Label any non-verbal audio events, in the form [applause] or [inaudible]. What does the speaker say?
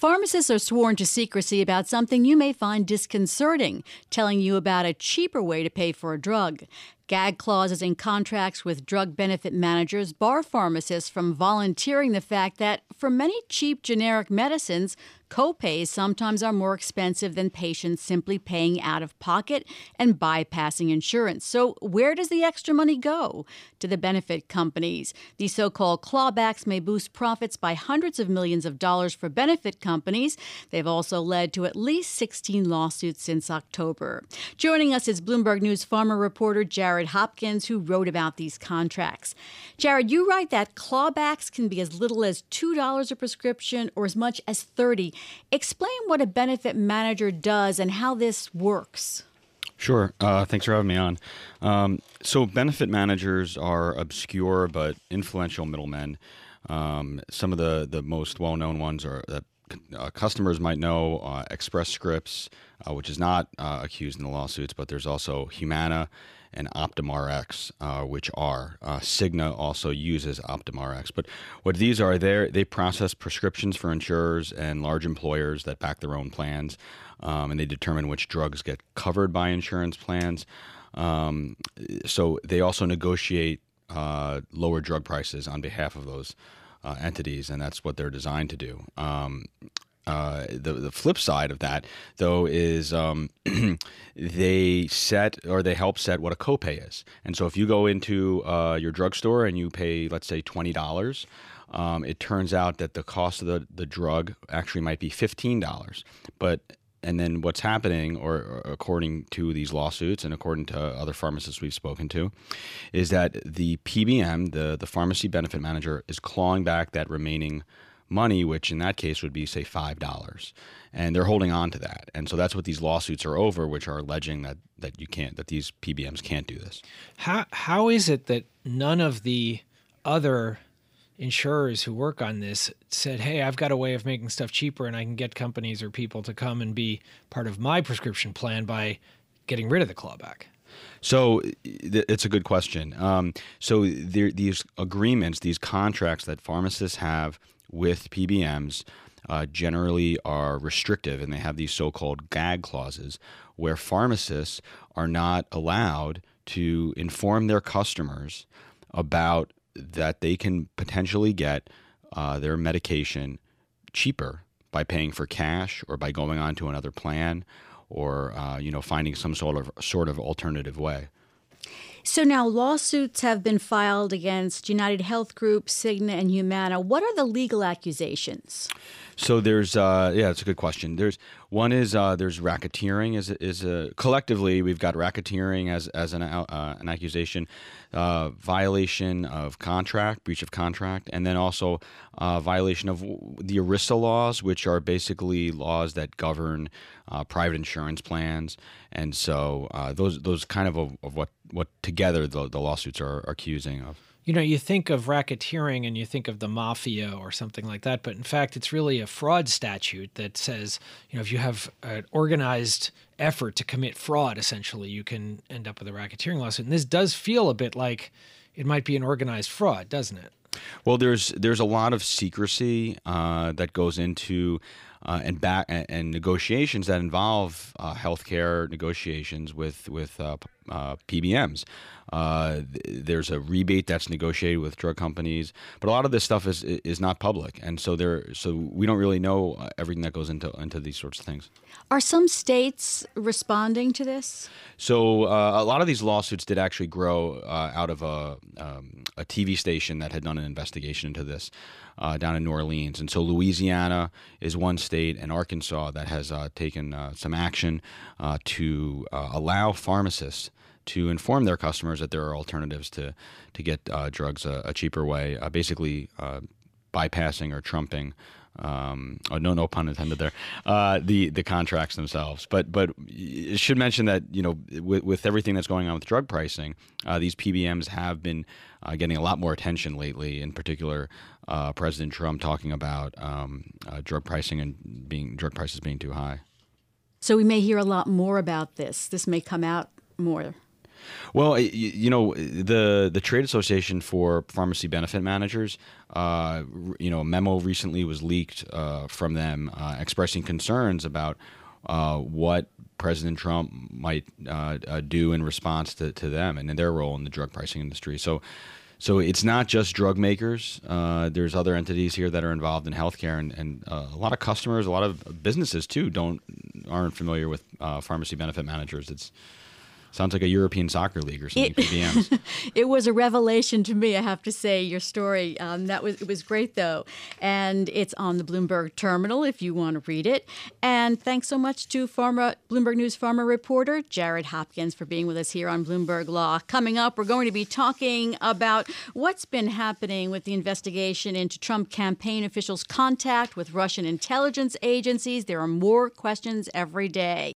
Pharmacists are sworn to secrecy about something you may find disconcerting, telling you about a cheaper way to pay for a drug. Gag clauses in contracts with drug benefit managers bar pharmacists from volunteering the fact that for many cheap generic medicines, Copays sometimes are more expensive than patients simply paying out of pocket and bypassing insurance. So, where does the extra money go? To the benefit companies. These so called clawbacks may boost profits by hundreds of millions of dollars for benefit companies. They've also led to at least 16 lawsuits since October. Joining us is Bloomberg News Pharma reporter Jared Hopkins, who wrote about these contracts. Jared, you write that clawbacks can be as little as $2 a prescription or as much as 30 Explain what a benefit manager does and how this works. Sure. Uh, thanks for having me on. Um, so, benefit managers are obscure but influential middlemen. Um, some of the, the most well known ones are uh, customers might know uh, Express Scripts, uh, which is not uh, accused in the lawsuits, but there's also Humana and OptumRx, uh, which are. Uh, Cigna also uses OptumRx. But what these are, they they process prescriptions for insurers and large employers that back their own plans, um, and they determine which drugs get covered by insurance plans. Um, so they also negotiate lower drug prices on behalf of those uh, entities, and that's what they're designed to do. Um, uh, the the flip side of that, though, is um, [clears throat] they set or they help set what a copay is. And so, if you go into uh, your drugstore and you pay, let's say, twenty dollars, um, it turns out that the cost of the, the drug actually might be fifteen dollars. But and then what's happening, or, or, according to these lawsuits and according to other pharmacists we've spoken to, is that the PBM, the the pharmacy benefit manager, is clawing back that remaining money, which in that case would be, say, $5. And they're holding on to that. And so that's what these lawsuits are over, which are alleging that, that you can't, that these PBMs can't do this. How, how is it that none of the other insurers who work on this said, hey, I've got a way of making stuff cheaper and I can get companies or people to come and be part of my prescription plan by getting rid of the clawback? So it's a good question. Um, so there, these agreements, these contracts that pharmacists have with PBMs uh, generally are restrictive and they have these so called gag clauses where pharmacists are not allowed to inform their customers about that they can potentially get uh, their medication cheaper by paying for cash or by going on to another plan or uh, you know finding some sort of sort of alternative way. So now lawsuits have been filed against United Health Group, Cigna, and Humana. What are the legal accusations? So there's uh, yeah, it's a good question. There's one is uh, there's racketeering is is a collectively we've got racketeering as as an uh, an accusation, uh, violation of contract, breach of contract, and then also uh, violation of the ERISA laws, which are basically laws that govern uh, private insurance plans, and so those those kind of, of, of what what together the, the lawsuits are, are accusing of you know, you think of racketeering and you think of the mafia or something like that, but in fact, it's really a fraud statute that says, you know, if you have an organized effort to commit fraud, essentially, you can end up with a racketeering lawsuit. And this does feel a bit like it might be an organized fraud, doesn't it? Well, there's there's a lot of secrecy uh, that goes into uh, and back and, negotiations that involve uh, healthcare negotiations with with uh, uh PBMs. Uh, there's a rebate that's negotiated with drug companies, but a lot of this stuff is is not public, and so there so we don't really know uh, everything that goes into into these sorts of things. Are some states responding to this? So uh, a lot of these lawsuits did actually grow uh, out of a um, a TV station that had done an investigation into this. Uh, down in New Orleans. And so Louisiana is one state, and Arkansas that has uh, taken uh, some action uh, to allow pharmacists to inform their customers that there are alternatives to to get uh, drugs a, a, cheaper way, uh, basically uh, bypassing or trumping. Um, oh, no, no pun intended there. Uh, the the contracts themselves, but but it should mention that you know with, with everything that's going on with drug pricing, uh, these PBMs have been uh, getting a lot more attention lately. In particular, President Trump talking about um, drug pricing and being drug prices being too high. So we may hear a lot more about this. This may come out more. Well, you know, the the trade association for pharmacy benefit managers, uh, you know, a memo recently was leaked uh, from them uh, expressing concerns about uh, what President Trump might uh, uh, do in response to, to them and their role in the drug pricing industry. So, so it's not just drug makers. there's other entities here that are involved in healthcare, and, and a lot of customers, a lot of businesses too, don't aren't familiar with pharmacy benefit managers. It's Sounds like a European soccer league or something. It, [laughs] it was a revelation to me. I have to say, your story. Um, that was it was great though, and it's on the Bloomberg terminal if you want to read it. And thanks so much to Pharma Bloomberg News Pharma reporter Jared Hopkins for being with us here on Bloomberg Law. Coming up, we're going to be talking about what's been happening with the investigation into Trump campaign officials' contact with Russian intelligence agencies. There are more questions every day.